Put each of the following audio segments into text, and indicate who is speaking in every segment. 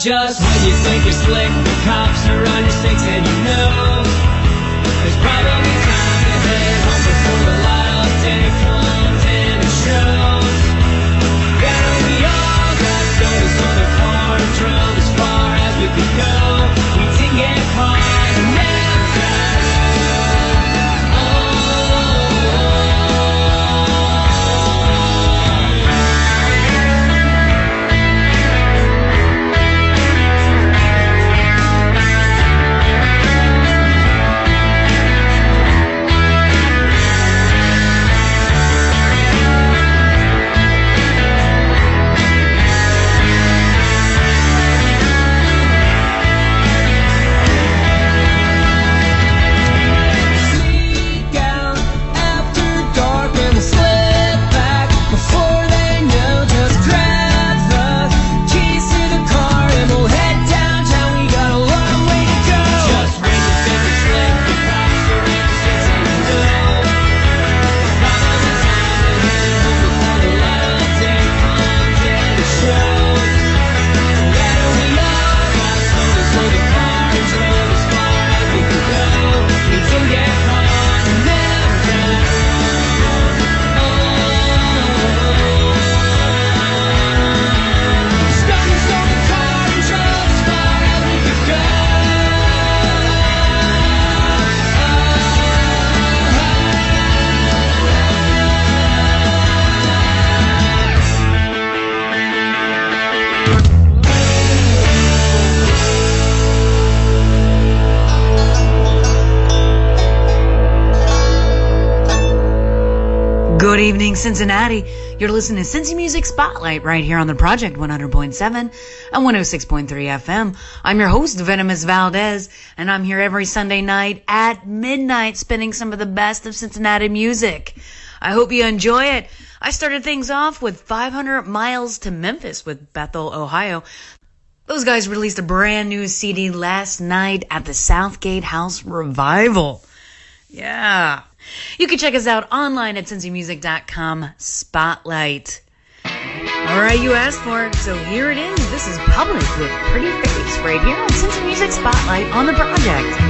Speaker 1: just when you think you're slick, the cops are on your six and you know.
Speaker 2: Evening, Cincinnati. You're listening to Cincy Music Spotlight right here on the Project 100.7 and 106.3 FM. I'm your host, Venomous Valdez, and I'm here every Sunday night at midnight spinning some of the best of Cincinnati music. I hope you enjoy it. I started things off with 500 Miles to Memphis with Bethel, Ohio. Those guys released a brand new CD last night at the Southgate House Revival. Yeah. You can check us out online at cincymusic.com spotlight. All right, you asked for it, so here it is. This is Public with Pretty Face right here on Cincy Music Spotlight on the project.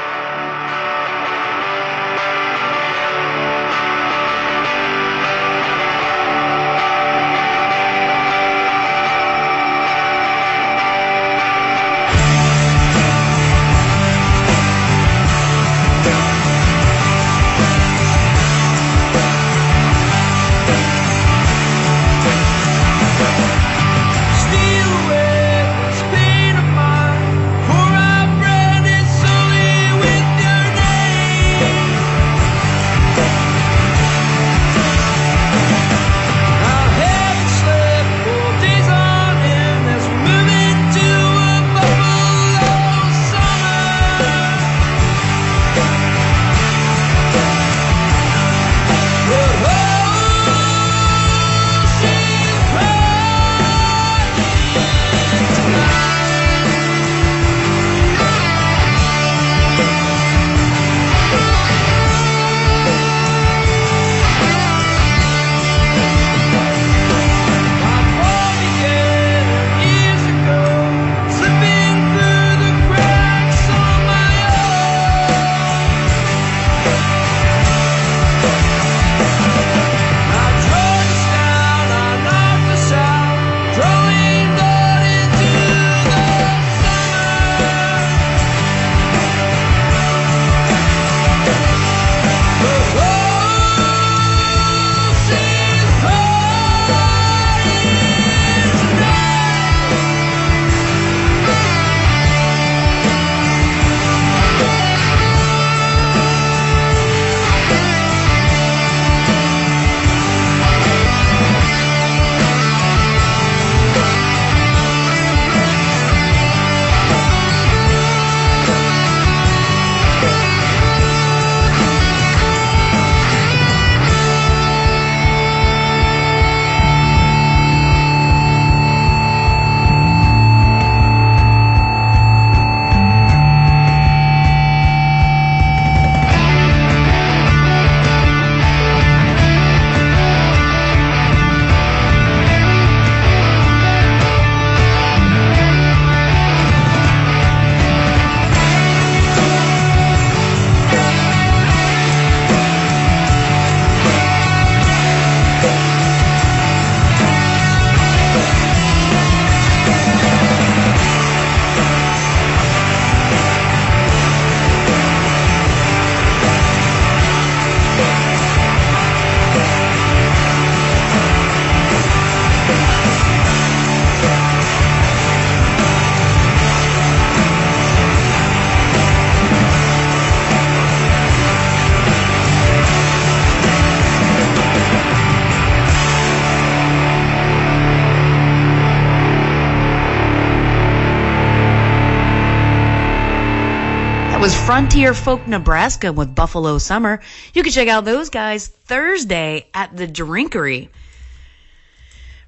Speaker 2: Frontier Folk Nebraska with Buffalo Summer. You can check out those guys Thursday at the Drinkery.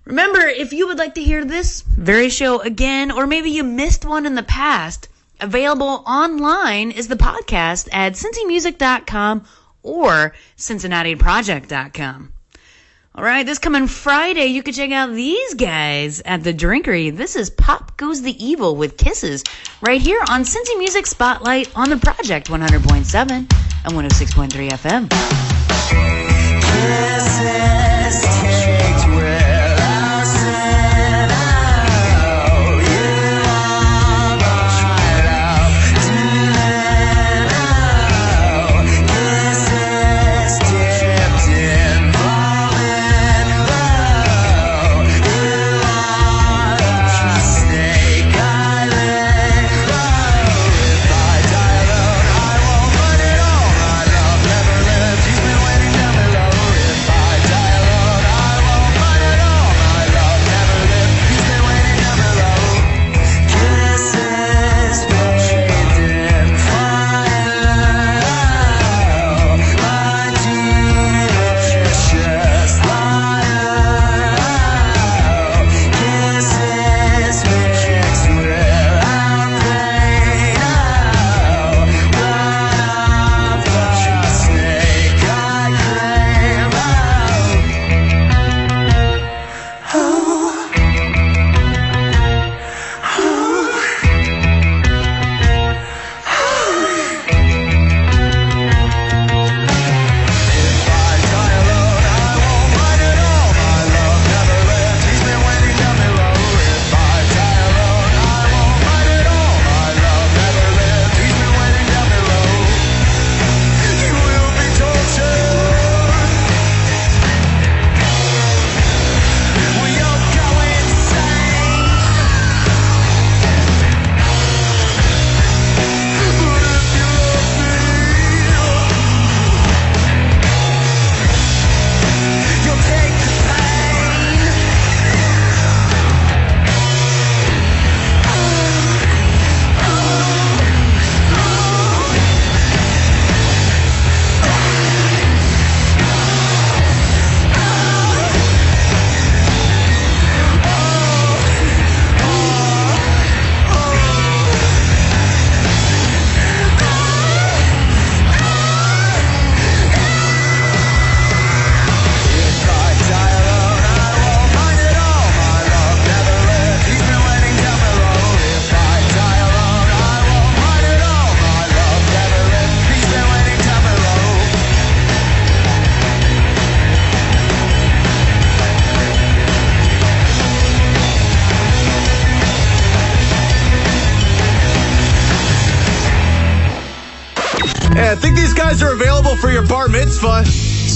Speaker 2: Remember, if you would like to hear this very show again, or maybe you missed one in the past, available online is the podcast at cincymusic.com or cincinnatiproject.com. All right, this coming Friday, you can check out these guys at the Drinkery. This is Pop Goes the Evil with Kisses right here on Cincy Music Spotlight on the Project 100.7 and 106.3 FM. Kisses.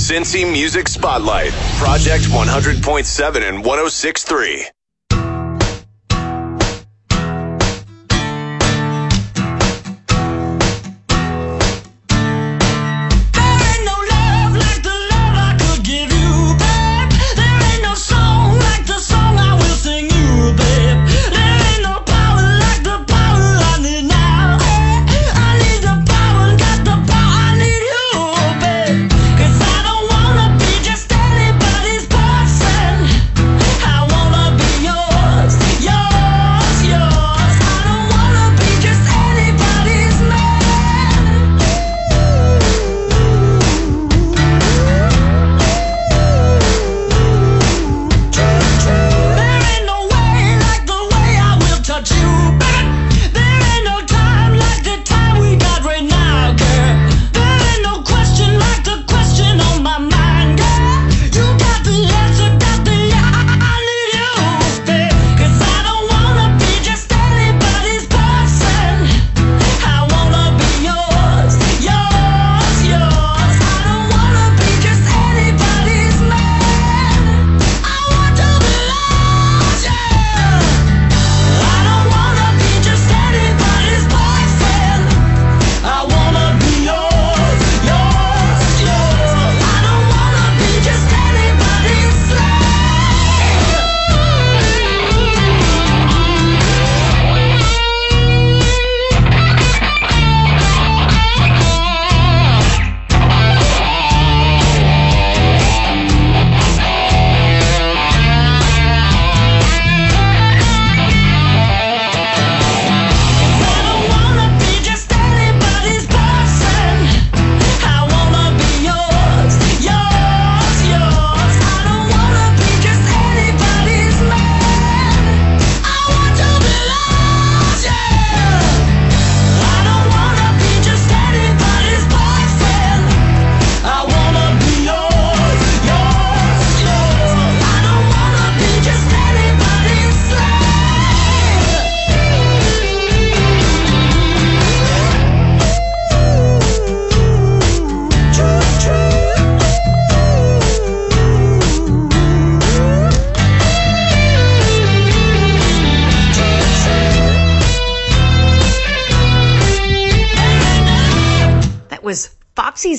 Speaker 3: Cincy Music Spotlight, Project 100.7 and 106.3.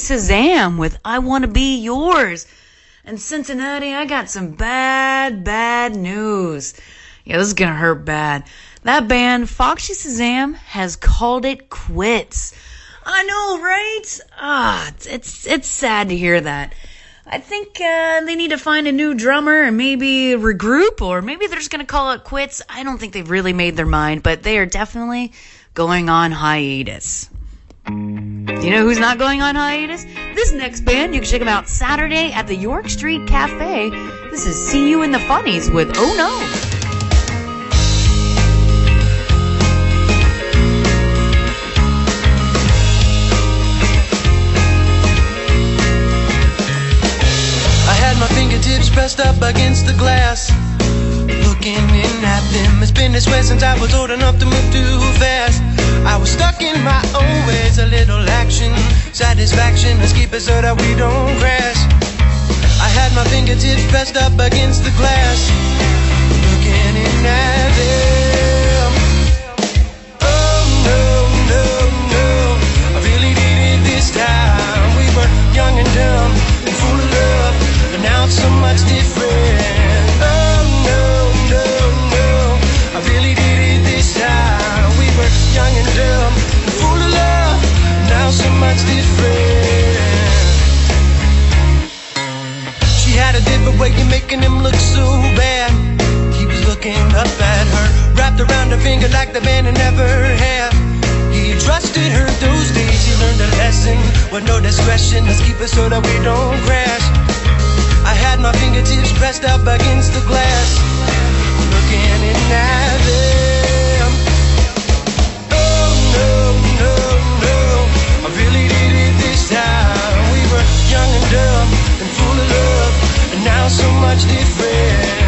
Speaker 2: Shazam with I Want to Be Yours. And Cincinnati, I got some bad, bad news. Yeah, this is gonna hurt bad. That band, Foxy Shazam, has called it quits. I know, right? Ah, it's, it's, it's sad to hear that. I think uh, they need to find a new drummer and maybe regroup, or maybe they're just going to call it quits. I don't think they've really made their mind, but they are definitely going on hiatus. You know who's not going on hiatus? This next band, you can check them out Saturday at the York Street Cafe. This is See You in the Funnies with Oh No.
Speaker 4: I had my fingertips pressed up against the glass Looking in It's been this way since I was old enough to move too fast I was stuck in my own ways, a little action, satisfaction. Let's keep it so that we don't crash. I had my fingertips pressed up against the glass, looking in at them. Discretion. Let's keep it so that we don't crash. I had my fingertips pressed up against the glass, looking in at them. Oh no, no, no, I really did it this time. We were young and dumb and full of love, and now so much different.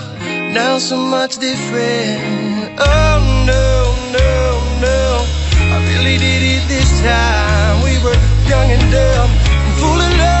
Speaker 4: now so much different. and. Oh no, no, no. I really did it this time. We were young and dumb, full of love.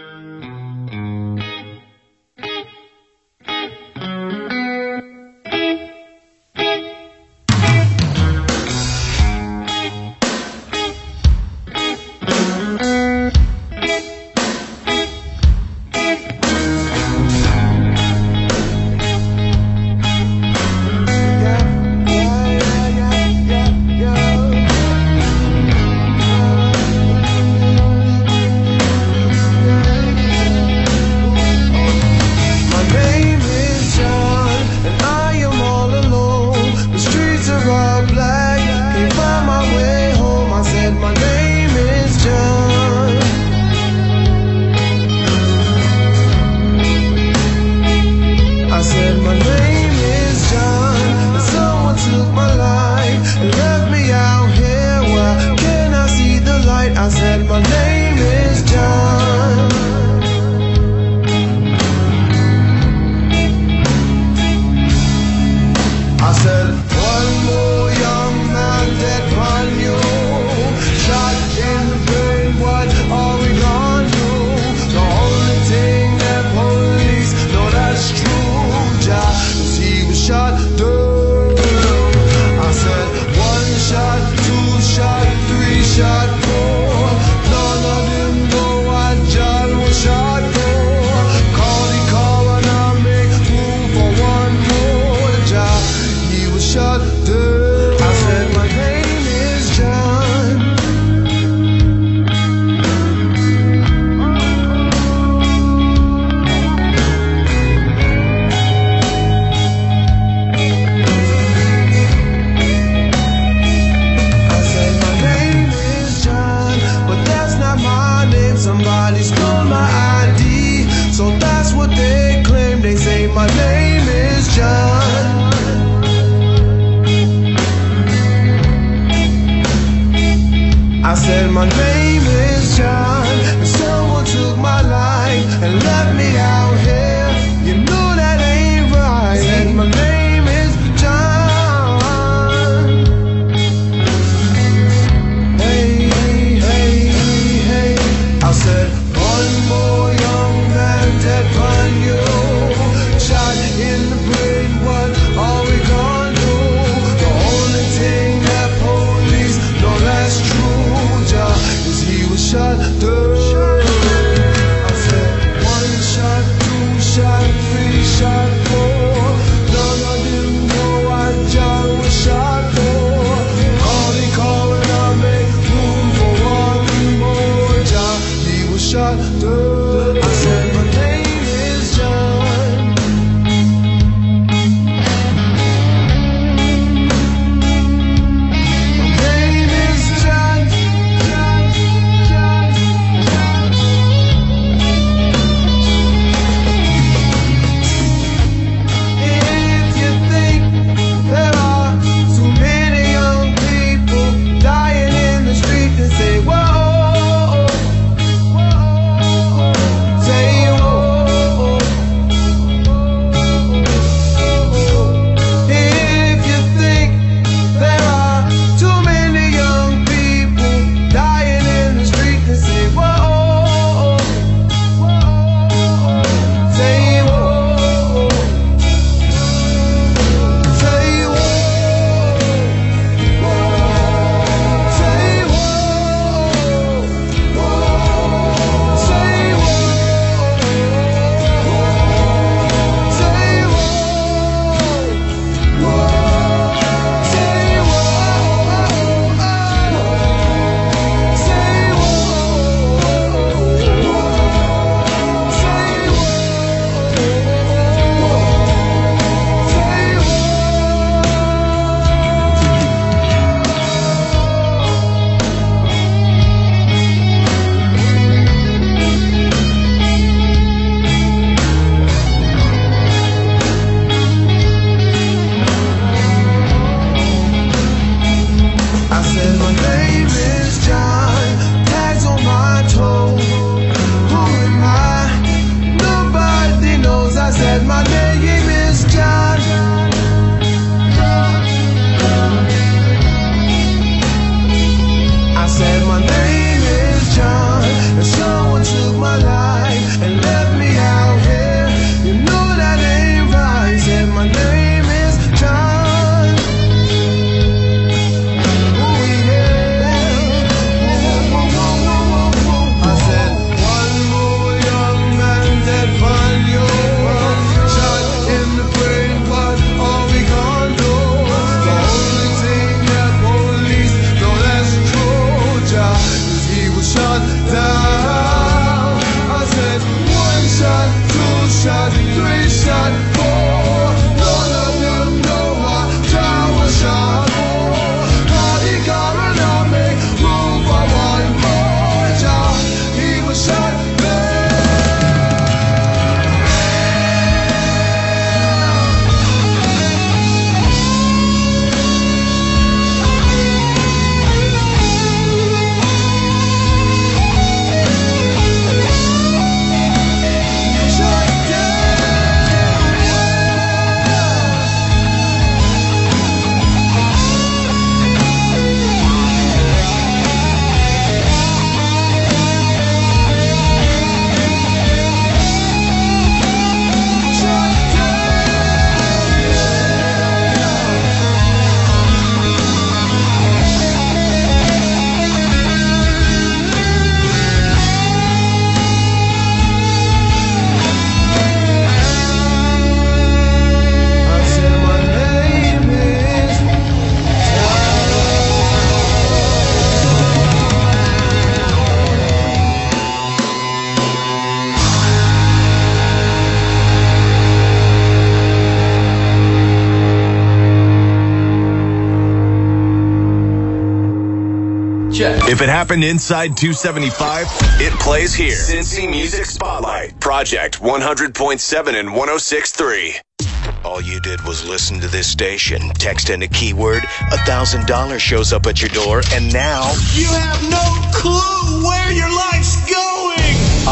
Speaker 5: If it happened inside 275, it plays here. Cincy Music Spotlight. Project 100.7 and 106.3.
Speaker 6: All you did was listen to this station, text in a keyword, a thousand dollars shows up at your door, and now
Speaker 7: you have no clue where your life's going.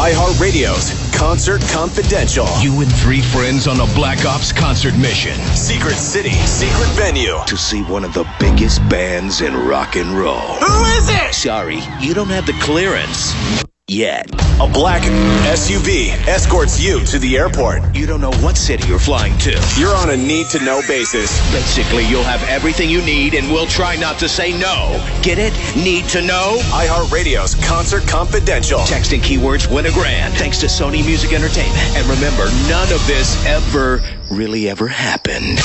Speaker 5: iHeartRadio's Concert Confidential.
Speaker 8: You and three friends on a Black Ops concert mission.
Speaker 5: Secret City, secret venue.
Speaker 6: To see one of the biggest bands in rock and roll.
Speaker 7: Who is it?
Speaker 6: Sorry, you don't have the clearance yet.
Speaker 5: A black SUV escorts you to the airport.
Speaker 6: You don't know what city you're flying to.
Speaker 5: You're on a need to know basis.
Speaker 6: Basically, you'll have everything you need and we'll try not to say no. Get it? Need to know?
Speaker 5: iHeartRadio's Concert Confidential.
Speaker 6: Text and keywords win a grand thanks to Sony Music Entertainment. And remember, none of this ever really ever happened.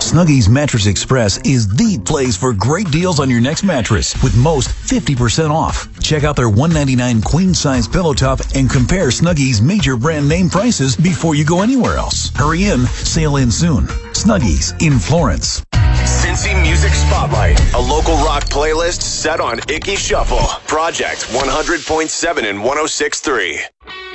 Speaker 9: Snuggies Mattress Express is the place for great deals on your next mattress with most 50% off. Check out their 199 queen size pillow top and compare Snuggies major brand name prices before you go anywhere else. Hurry in, sale in soon. Snuggies in Florence.
Speaker 5: Cincy Music Spotlight, a local rock playlist set on Ickey Shuffle. Project 100.7 and 106.3.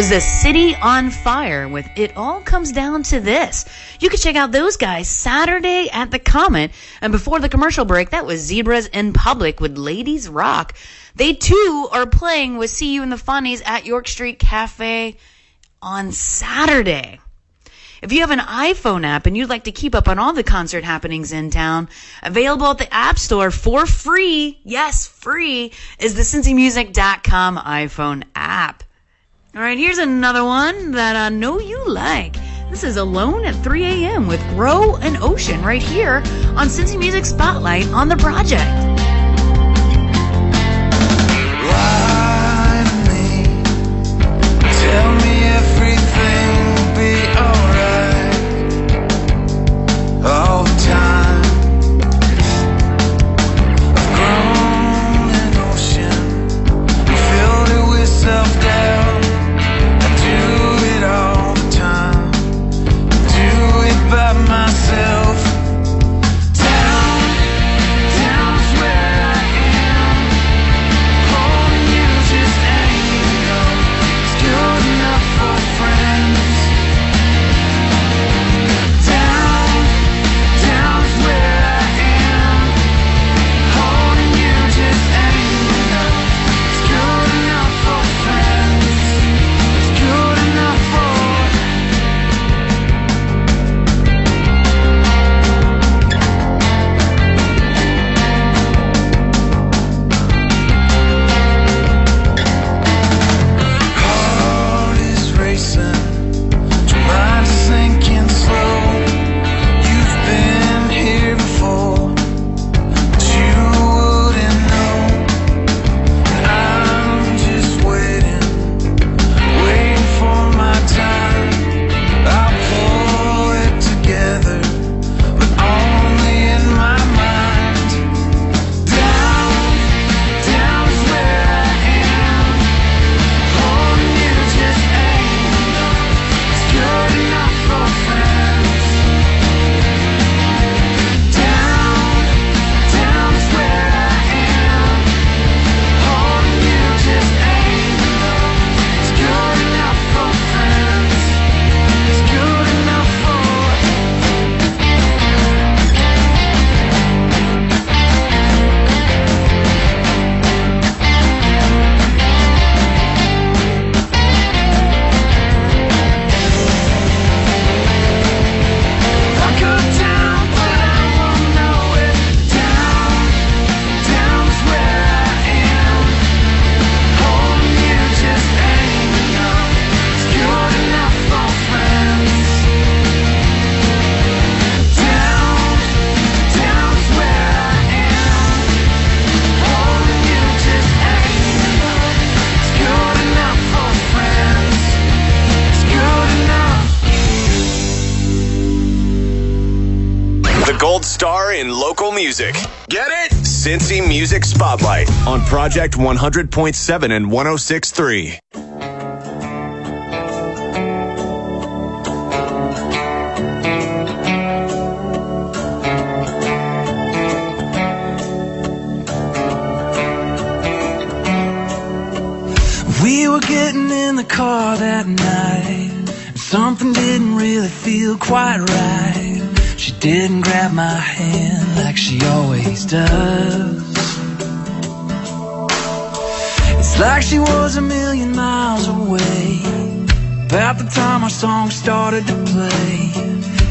Speaker 2: was the city on fire with It All Comes Down to This. You can check out those guys Saturday at the Comet. And before the commercial break, that was Zebras in Public with Ladies Rock. They too are playing with See You in the Funnies at York Street Cafe on Saturday. If you have an iPhone app and you'd like to keep up on all the concert happenings in town, available at the App Store for free, yes, free, is the CincyMusic.com iPhone app. All right, here's another one that I know you like. This is Alone at 3 a.m. with Grow and Ocean right here on Cincy Music Spotlight on the project.
Speaker 1: Music. Get it? Cincy Music Spotlight on Project 100.7 and 106.3.
Speaker 5: We were getting in the car that night. Something didn't really feel quite right. Didn't grab my hand like she always does. It's like she was a million miles away. About the time our song started to play,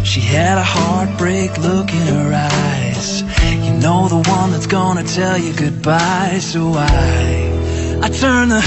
Speaker 5: she had a heartbreak look in her eyes. You know the one that's gonna tell you goodbye. So I, I turn the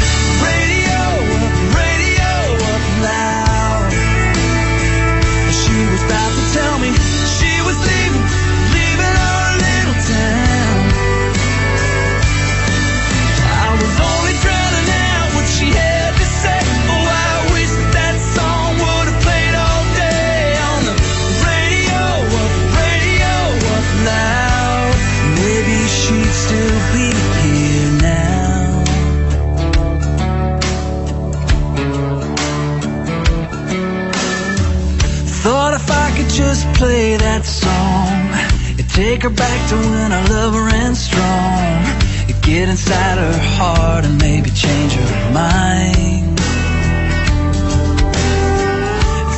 Speaker 5: just play that song, it'd take her back to when I love her and strong. It'd get inside her heart and maybe change her mind.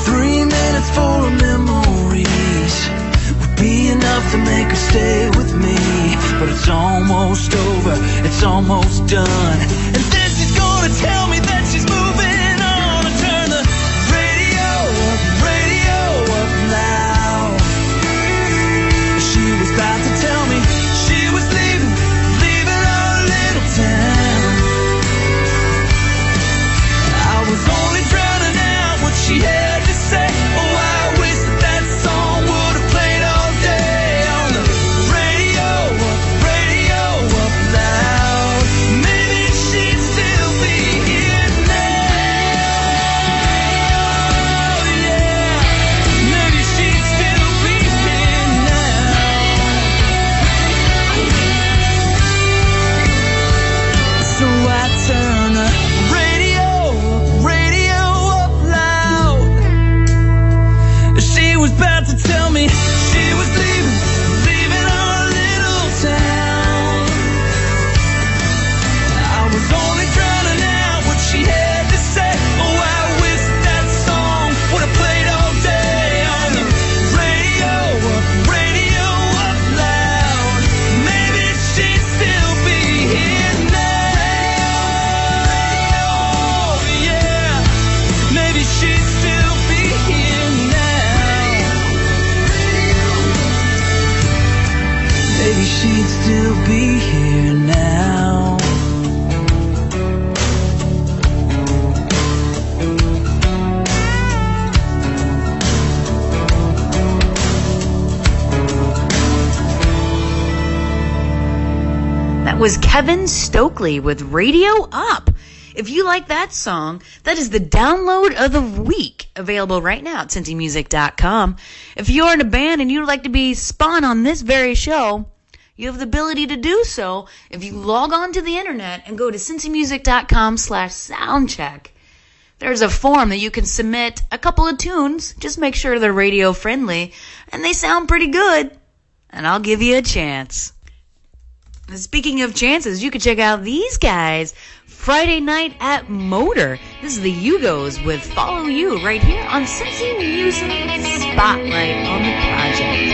Speaker 5: Three minutes full of memories would be enough to make her stay with me. But it's almost over, it's almost done. And then she's gonna tell was
Speaker 2: Kevin Stokely with Radio Up. If you like that song, that is the download of the week available right now at cincymusic.com. If you're in a band and you'd like to be spun on this very show, you have the ability to do so if you log on to the internet and go to cincymusic.com slash soundcheck. There's a form that you can submit a couple of tunes. Just make sure they're radio friendly and they sound pretty good. And I'll give you a chance. Speaking of chances, you can check out these guys Friday night at Motor. This is the Yugos with Follow You right here on Cincy Music Spotlight on the project.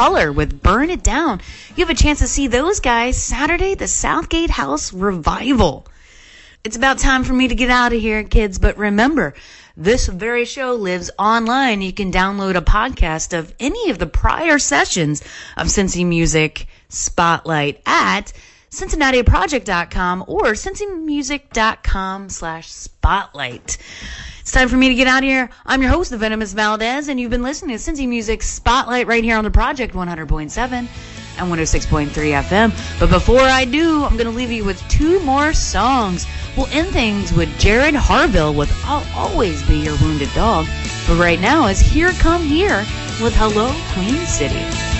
Speaker 2: Color with Burn It Down. You have a chance to see those guys Saturday, the Southgate House Revival. It's about time for me to get out of here, kids, but remember, this very show lives online. You can download a podcast of any of the prior sessions of Cincy Music Spotlight at CincinnatiProject.com or cincymusic.com slash spotlight. It's time for me to get out of here. I'm your host, the Venomous Valdez, and you've been listening to Cincy Music Spotlight right here on the Project 100.7 and 106.3 FM. But before I do, I'm going to leave you with two more songs. We'll end things with Jared Harville with I'll Always Be Your Wounded Dog. But right now is Here Come Here with Hello Queen City.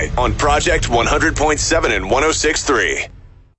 Speaker 7: night
Speaker 10: on Project 100.7 and 106.3.